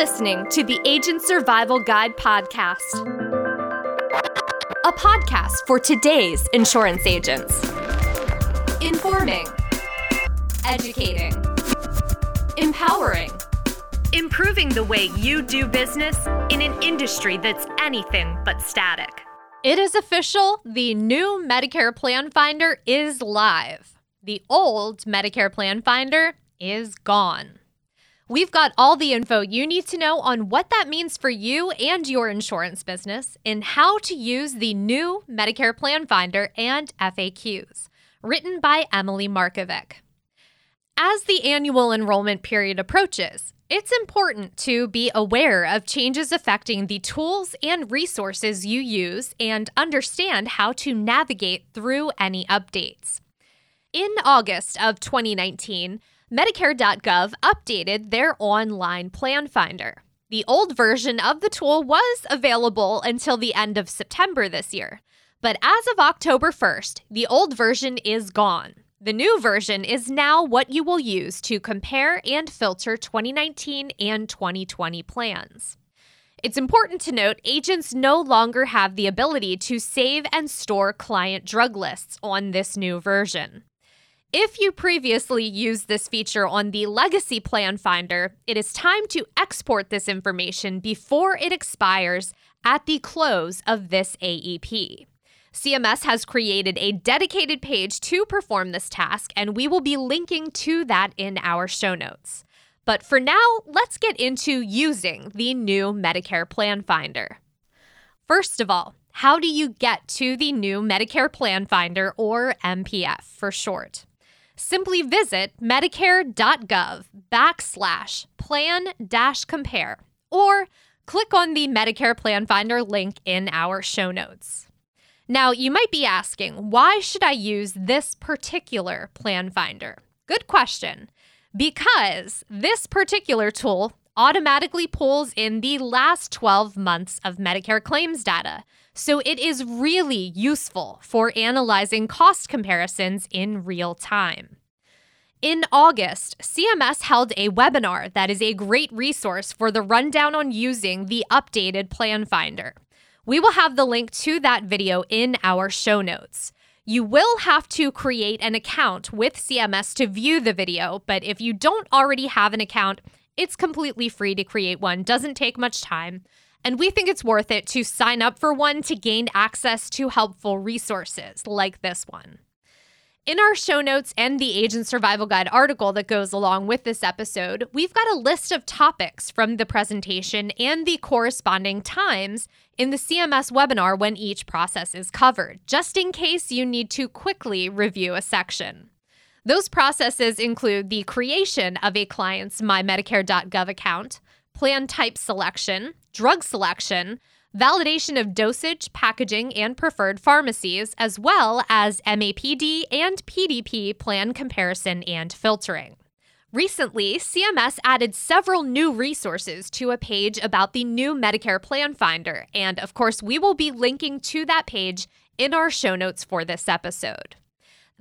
listening to the Agent Survival Guide podcast, a podcast for today's insurance agents. Informing, educating, empowering, improving the way you do business in an industry that's anything but static. It is official. The new Medicare Plan Finder is live. The old Medicare Plan Finder is gone. We've got all the info you need to know on what that means for you and your insurance business and how to use the new Medicare Plan Finder and FAQs, written by Emily Markovic. As the annual enrollment period approaches, it's important to be aware of changes affecting the tools and resources you use and understand how to navigate through any updates. In August of 2019, Medicare.gov updated their online plan finder. The old version of the tool was available until the end of September this year. But as of October 1st, the old version is gone. The new version is now what you will use to compare and filter 2019 and 2020 plans. It's important to note agents no longer have the ability to save and store client drug lists on this new version. If you previously used this feature on the Legacy Plan Finder, it is time to export this information before it expires at the close of this AEP. CMS has created a dedicated page to perform this task, and we will be linking to that in our show notes. But for now, let's get into using the new Medicare Plan Finder. First of all, how do you get to the new Medicare Plan Finder, or MPF for short? Simply visit medicare.gov backslash plan dash compare or click on the Medicare Plan Finder link in our show notes. Now, you might be asking, why should I use this particular plan finder? Good question. Because this particular tool automatically pulls in the last 12 months of Medicare claims data. So it is really useful for analyzing cost comparisons in real time. In August, CMS held a webinar that is a great resource for the rundown on using the updated Plan Finder. We will have the link to that video in our show notes. You will have to create an account with CMS to view the video, but if you don't already have an account, it's completely free to create one, doesn't take much time. And we think it's worth it to sign up for one to gain access to helpful resources like this one. In our show notes and the Agent Survival Guide article that goes along with this episode, we've got a list of topics from the presentation and the corresponding times in the CMS webinar when each process is covered, just in case you need to quickly review a section. Those processes include the creation of a client's MyMedicare.gov account, plan type selection, drug selection, validation of dosage, packaging, and preferred pharmacies, as well as MAPD and PDP plan comparison and filtering. Recently, CMS added several new resources to a page about the new Medicare Plan Finder, and of course, we will be linking to that page in our show notes for this episode.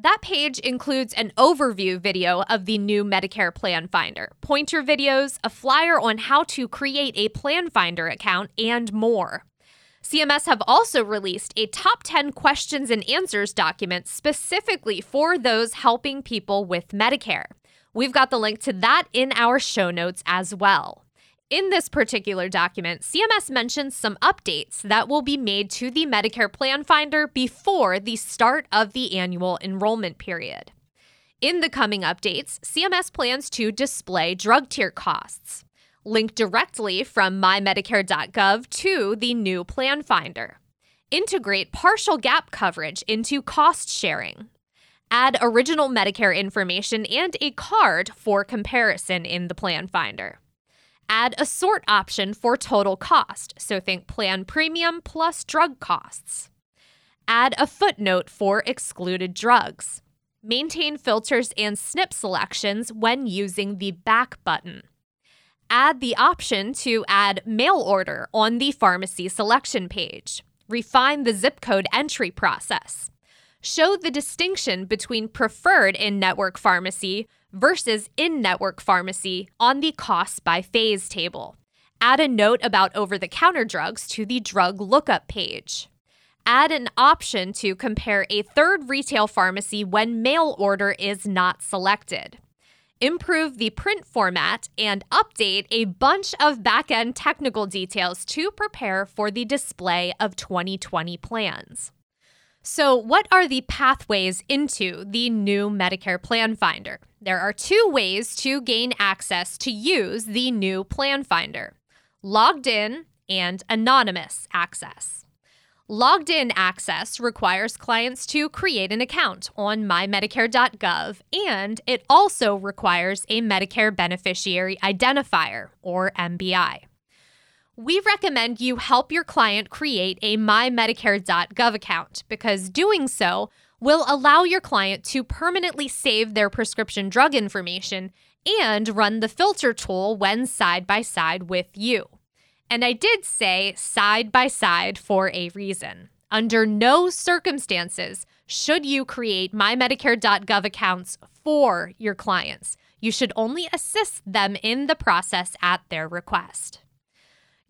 That page includes an overview video of the new Medicare Plan Finder, pointer videos, a flyer on how to create a Plan Finder account, and more. CMS have also released a top 10 questions and answers document specifically for those helping people with Medicare. We've got the link to that in our show notes as well. In this particular document, CMS mentions some updates that will be made to the Medicare Plan Finder before the start of the annual enrollment period. In the coming updates, CMS plans to display drug tier costs, link directly from mymedicare.gov to the new Plan Finder, integrate partial gap coverage into cost sharing, add original Medicare information and a card for comparison in the Plan Finder Add a sort option for total cost, so think plan premium plus drug costs. Add a footnote for excluded drugs. Maintain filters and SNP selections when using the back button. Add the option to add mail order on the pharmacy selection page. Refine the zip code entry process. Show the distinction between preferred in network pharmacy versus in network pharmacy on the cost by phase table. Add a note about over the counter drugs to the drug lookup page. Add an option to compare a third retail pharmacy when mail order is not selected. Improve the print format and update a bunch of back end technical details to prepare for the display of 2020 plans. So, what are the pathways into the new Medicare Plan Finder? There are two ways to gain access to use the new Plan Finder logged in and anonymous access. Logged in access requires clients to create an account on mymedicare.gov, and it also requires a Medicare Beneficiary Identifier, or MBI. We recommend you help your client create a mymedicare.gov account because doing so will allow your client to permanently save their prescription drug information and run the filter tool when side by side with you. And I did say side by side for a reason. Under no circumstances should you create mymedicare.gov accounts for your clients. You should only assist them in the process at their request.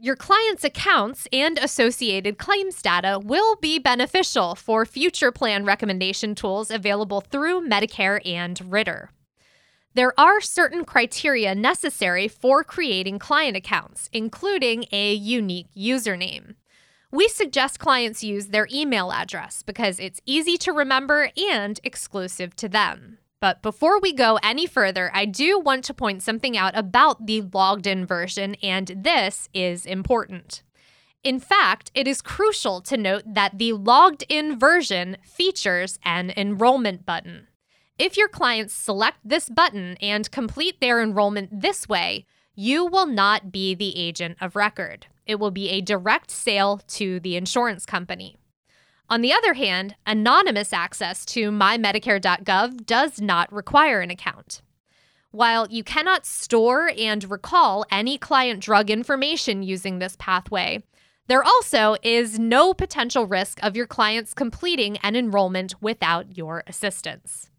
Your client's accounts and associated claims data will be beneficial for future plan recommendation tools available through Medicare and Ritter. There are certain criteria necessary for creating client accounts, including a unique username. We suggest clients use their email address because it's easy to remember and exclusive to them. But before we go any further, I do want to point something out about the logged in version, and this is important. In fact, it is crucial to note that the logged in version features an enrollment button. If your clients select this button and complete their enrollment this way, you will not be the agent of record. It will be a direct sale to the insurance company. On the other hand, anonymous access to mymedicare.gov does not require an account. While you cannot store and recall any client drug information using this pathway, there also is no potential risk of your clients completing an enrollment without your assistance.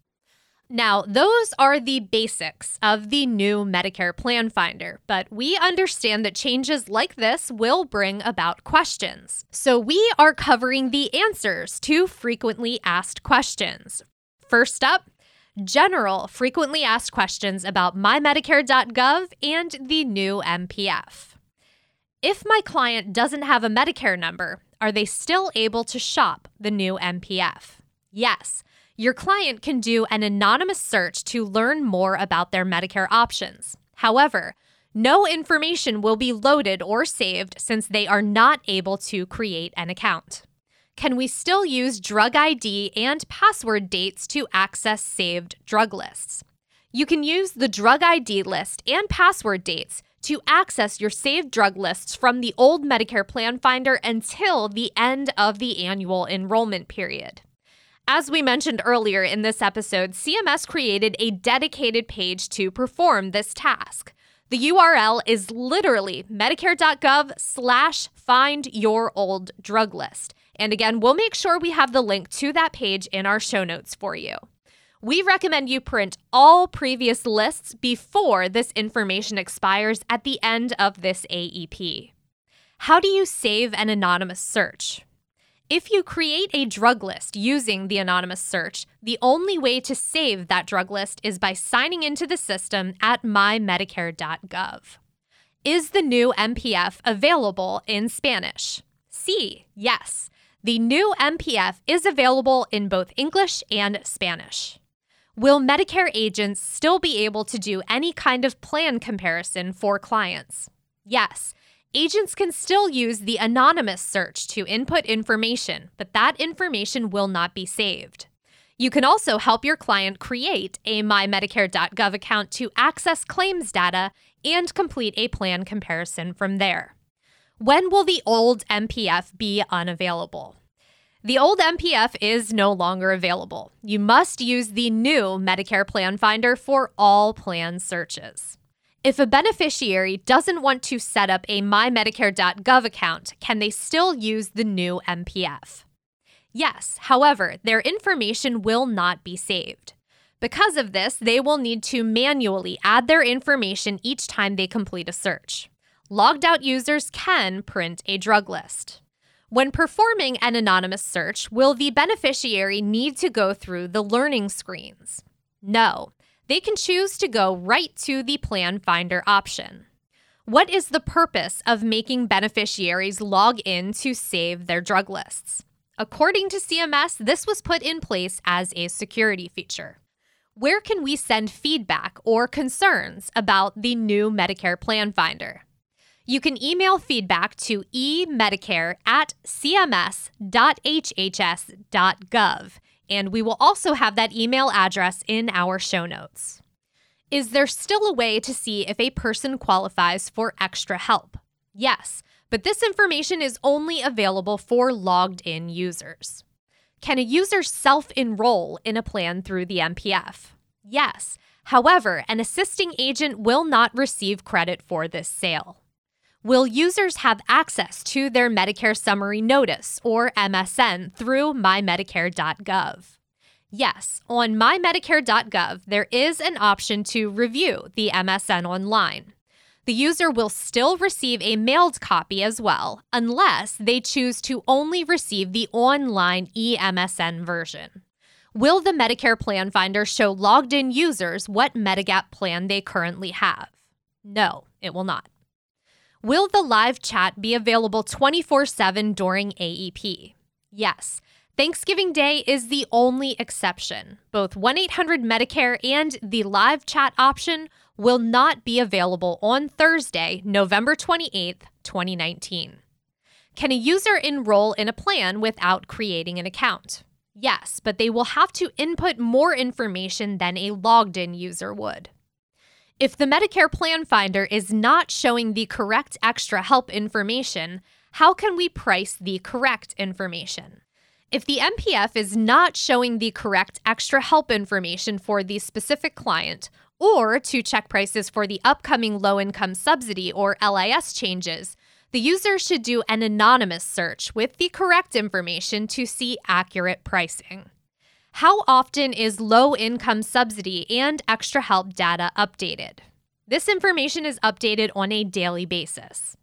Now, those are the basics of the new Medicare Plan Finder, but we understand that changes like this will bring about questions. So, we are covering the answers to frequently asked questions. First up, general frequently asked questions about mymedicare.gov and the new MPF. If my client doesn't have a Medicare number, are they still able to shop the new MPF? Yes your client can do an anonymous search to learn more about their Medicare options. However, no information will be loaded or saved since they are not able to create an account. Can we still use drug ID and password dates to access saved drug lists? You can use the drug ID list and password dates to access your saved drug lists from the old Medicare Plan Finder until the end of the annual enrollment period. As we mentioned earlier in this episode, CMS created a dedicated page to perform this task. The URL is literally medicare.gov slash find your old drug list. And again, we'll make sure we have the link to that page in our show notes for you. We recommend you print all previous lists before this information expires at the end of this AEP. How do you save an anonymous search? If you create a drug list using the anonymous search, the only way to save that drug list is by signing into the system at mymedicare.gov. Is the new MPF available in Spanish? C. Yes. The new MPF is available in both English and Spanish. Will Medicare agents still be able to do any kind of plan comparison for clients? Yes Agents can still use the anonymous search to input information, but that information will not be saved. You can also help your client create a mymedicare.gov account to access claims data and complete a plan comparison from there. When will the old MPF be unavailable? The old MPF is no longer available. You must use the new Medicare Plan Finder for all plan searches. If a beneficiary doesn't want to set up a mymedicare.gov account, can they still use the new MPF? Yes, however, their information will not be saved. Because of this, they will need to manually add their information each time they complete a search. logged out users can print a drug list. When performing an anonymous search, will the beneficiary need to go through the learning screens? No, they can choose to go right to the Plan Finder option. What is the purpose of making beneficiaries log in to save their drug lists? According to CMS, this was put in place as a security feature. Where can we send feedback or concerns about the new Medicare Plan Finder? You can email feedback to emedicare at cms.hhs.gov, and we will also have that email address in our show notes. Is there still a way to see if a person qualifies for extra help? Yes, but this information is only available for logged in users. Can a user self enroll in a plan through the MPF? Yes. However, an assisting agent will not receive credit for this sale. Will users have access to their Medicare Summary Notice, or MSN, through mymedicare.gov? Yes, on mymedicare.gov, there is an option to review the MSN online the user will still receive a mailed copy as well, unless they choose to only receive the online eMSN version. Will the Medicare Plan Finder show logged in users what Medigap plan they currently have? No, it will not. Will the live chat be available 24 7 during AEP? Yes. Thanksgiving Day is the only exception. Both 1 800 Medicare and the live chat option will not be available on Thursday, November 28th, 2019. Can a user enroll in a plan without creating an account? Yes, but they will have to input more information than a logged in user would. If the Medicare Plan Finder is not showing the correct extra help information, how can we price the correct information? If the MPF is not showing the correct extra help information for the specific client, or to check prices for the upcoming low income subsidy or LIS changes, the user should do an anonymous search with the correct information to see accurate pricing. How often is low income subsidy and extra help data updated? This information is updated on a daily basis.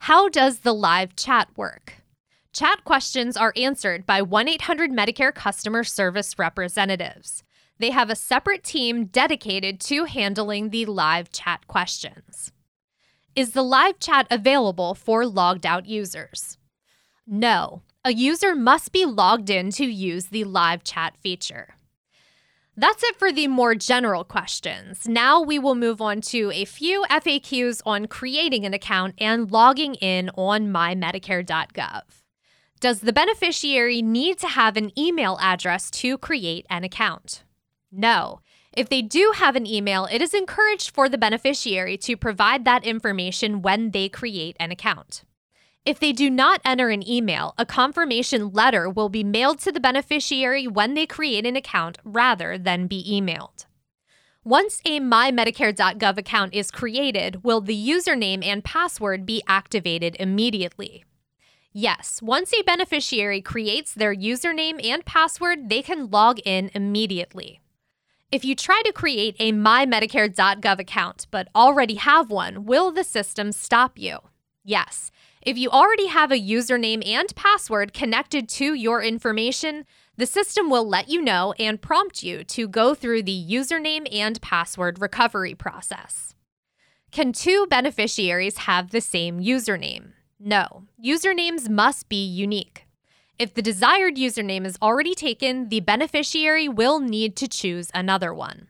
How does the live chat work? Chat questions are answered by 1 800 Medicare customer service representatives. They have a separate team dedicated to handling the live chat questions. Is the live chat available for logged out users? No, a user must be logged in to use the live chat feature. That's it for the more general questions. Now we will move on to a few FAQs on creating an account and logging in on mymedicare.gov. Does the beneficiary need to have an email address to create an account? No. If they do have an email, it is encouraged for the beneficiary to provide that information when they create an account. If they do not enter an email, a confirmation letter will be mailed to the beneficiary when they create an account rather than be emailed. Once a mymedicare.gov account is created, will the username and password be activated immediately? Yes, once a beneficiary creates their username and password, they can log in immediately. If you try to create a mymedicare.gov account but already have one, will the system stop you? Yes. If you already have a username and password connected to your information, the system will let you know and prompt you to go through the username and password recovery process. Can two beneficiaries have the same username? No, usernames must be unique. If the desired username is already taken, the beneficiary will need to choose another one.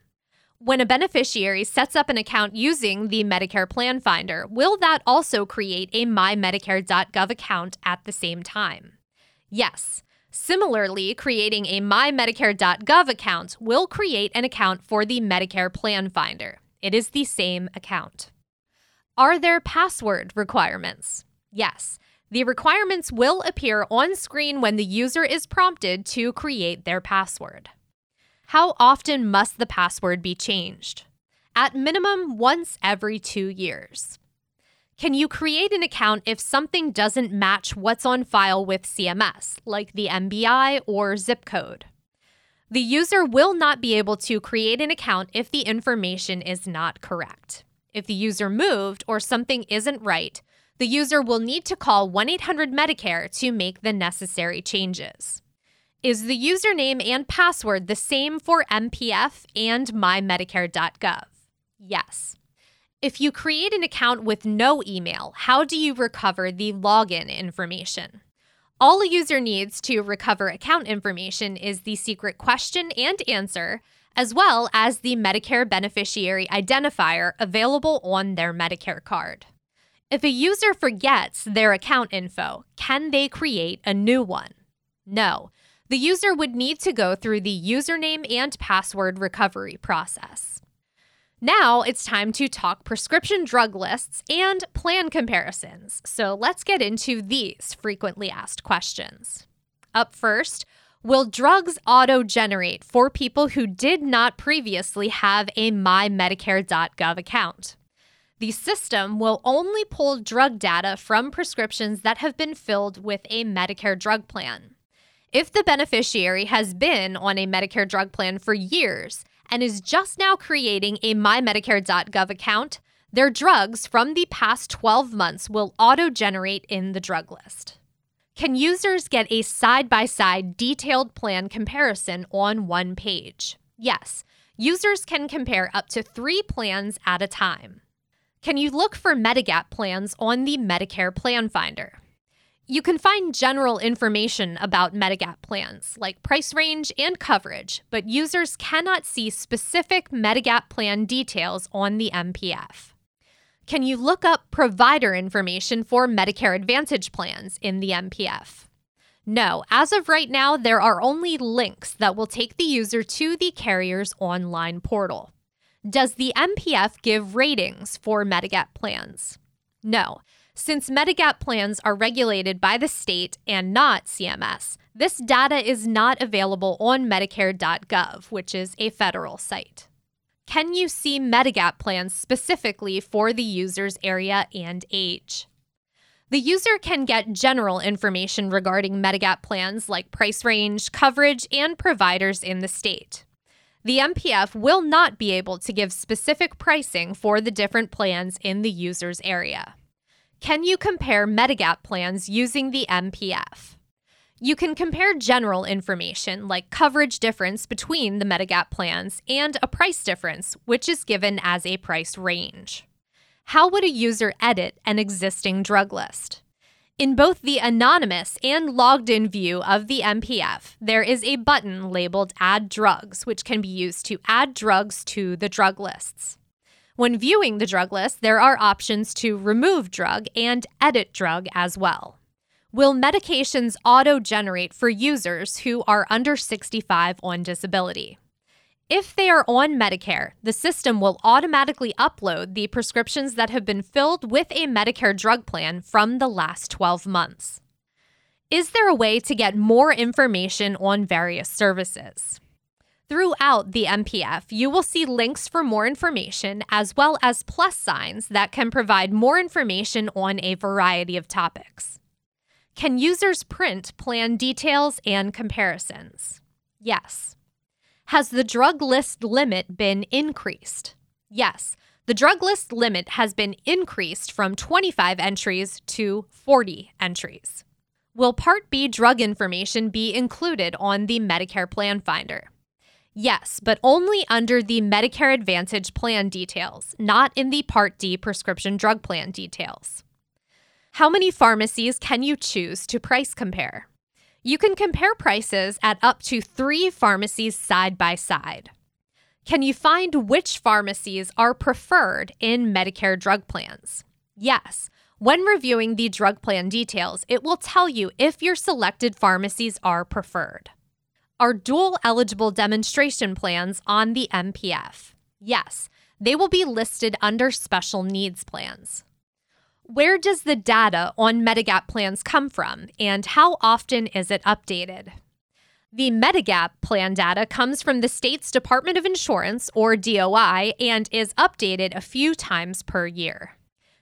When a beneficiary sets up an account using the Medicare Plan Finder, will that also create a mymedicare.gov account at the same time? Yes. Similarly, creating a mymedicare.gov account will create an account for the Medicare Plan Finder. It is the same account. Are there password requirements? Yes. The requirements will appear on screen when the user is prompted to create their password. How often must the password be changed? At minimum, once every two years. Can you create an account if something doesn't match what's on file with CMS, like the MBI or zip code? The user will not be able to create an account if the information is not correct. If the user moved or something isn't right, the user will need to call 1 800 Medicare to make the necessary changes. Is the username and password the same for MPF and mymedicare.gov? Yes. If you create an account with no email, how do you recover the login information? All a user needs to recover account information is the secret question and answer, as well as the Medicare beneficiary identifier available on their Medicare card. If a user forgets their account info, can they create a new one? No. The user would need to go through the username and password recovery process. Now it's time to talk prescription drug lists and plan comparisons. So let's get into these frequently asked questions. Up first, will drugs auto generate for people who did not previously have a mymedicare.gov account? The system will only pull drug data from prescriptions that have been filled with a Medicare drug plan. If the beneficiary has been on a Medicare drug plan for years and is just now creating a mymedicare.gov account, their drugs from the past 12 months will auto generate in the drug list. Can users get a side by side detailed plan comparison on one page? Yes, users can compare up to three plans at a time. Can you look for Medigap plans on the Medicare Plan Finder? You can find general information about Medigap plans, like price range and coverage, but users cannot see specific Medigap plan details on the MPF. Can you look up provider information for Medicare Advantage plans in the MPF? No, as of right now, there are only links that will take the user to the carrier's online portal. Does the MPF give ratings for Medigap plans? No. Since Medigap plans are regulated by the state and not CMS, this data is not available on Medicare.gov, which is a federal site. Can you see Medigap plans specifically for the user's area and age? The user can get general information regarding Medigap plans like price range, coverage, and providers in the state the MPF will not be able to give specific pricing for the different plans in the user's area. Can you compare Medigap plans using the MPF? You can compare general information like coverage difference between the Medigap plans and a price difference, which is given as a price range. How would a user edit an existing drug list? In both the anonymous and logged in view of the MPF, there is a button labeled Add Drugs, which can be used to add drugs to the drug lists. When viewing the drug list, there are options to remove drug and edit drug as well. Will medications auto generate for users who are under 65 on disability? If they are on Medicare, the system will automatically upload the prescriptions that have been filled with a Medicare drug plan from the last 12 months. Is there a way to get more information on various services? Throughout the MPF, you will see links for more information as well as plus signs that can provide more information on a variety of topics. Can users print plan details and comparisons? Yes. Has the drug list limit been increased? Yes, the drug list limit has been increased from 25 entries to 40 entries. Will Part B drug information be included on the Medicare Plan Finder? Yes, but only under the Medicare Advantage plan details, not in the Part D prescription drug plan details. How many pharmacies can you choose to price compare? You can compare prices at up to three pharmacies side by side. Can you find which pharmacies are preferred in Medicare drug plans? Yes. When reviewing the drug plan details, it will tell you if your selected pharmacies are preferred. Are dual eligible demonstration plans on the MPF? Yes, they will be listed under special needs plans. Where does the data on Medigap plans come from, and how often is it updated? The Medigap plan data comes from the state's Department of Insurance, or DOI, and is updated a few times per year.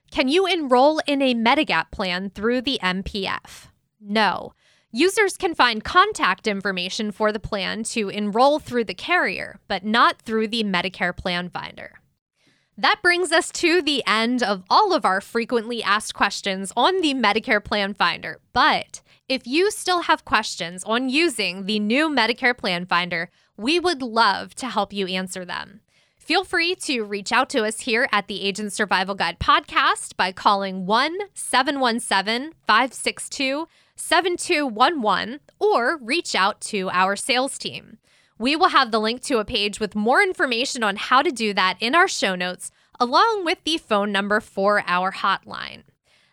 Can you enroll in a Medigap plan through the MPF? No. Users can find contact information for the plan to enroll through the carrier, but not through the Medicare Plan Finder. That brings us to the end of all of our frequently asked questions on the Medicare Plan Finder. But if you still have questions on using the new Medicare Plan Finder, we would love to help you answer them. Feel free to reach out to us here at the Agent Survival Guide podcast by calling 1 717 562 7211 or reach out to our sales team. We will have the link to a page with more information on how to do that in our show notes, along with the phone number for our hotline.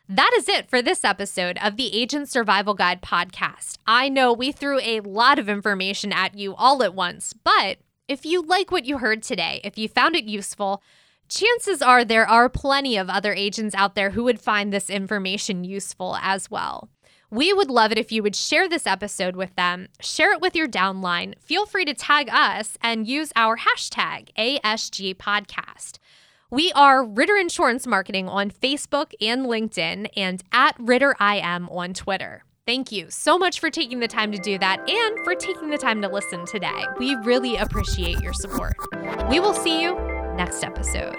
That is it for this episode of the Agent Survival Guide podcast. I know we threw a lot of information at you all at once, but if you like what you heard today, if you found it useful, chances are there are plenty of other agents out there who would find this information useful as well. We would love it if you would share this episode with them, share it with your downline. Feel free to tag us and use our hashtag ASG Podcast. We are Ritter Insurance Marketing on Facebook and LinkedIn and at Ritter IM on Twitter. Thank you so much for taking the time to do that and for taking the time to listen today. We really appreciate your support. We will see you next episode.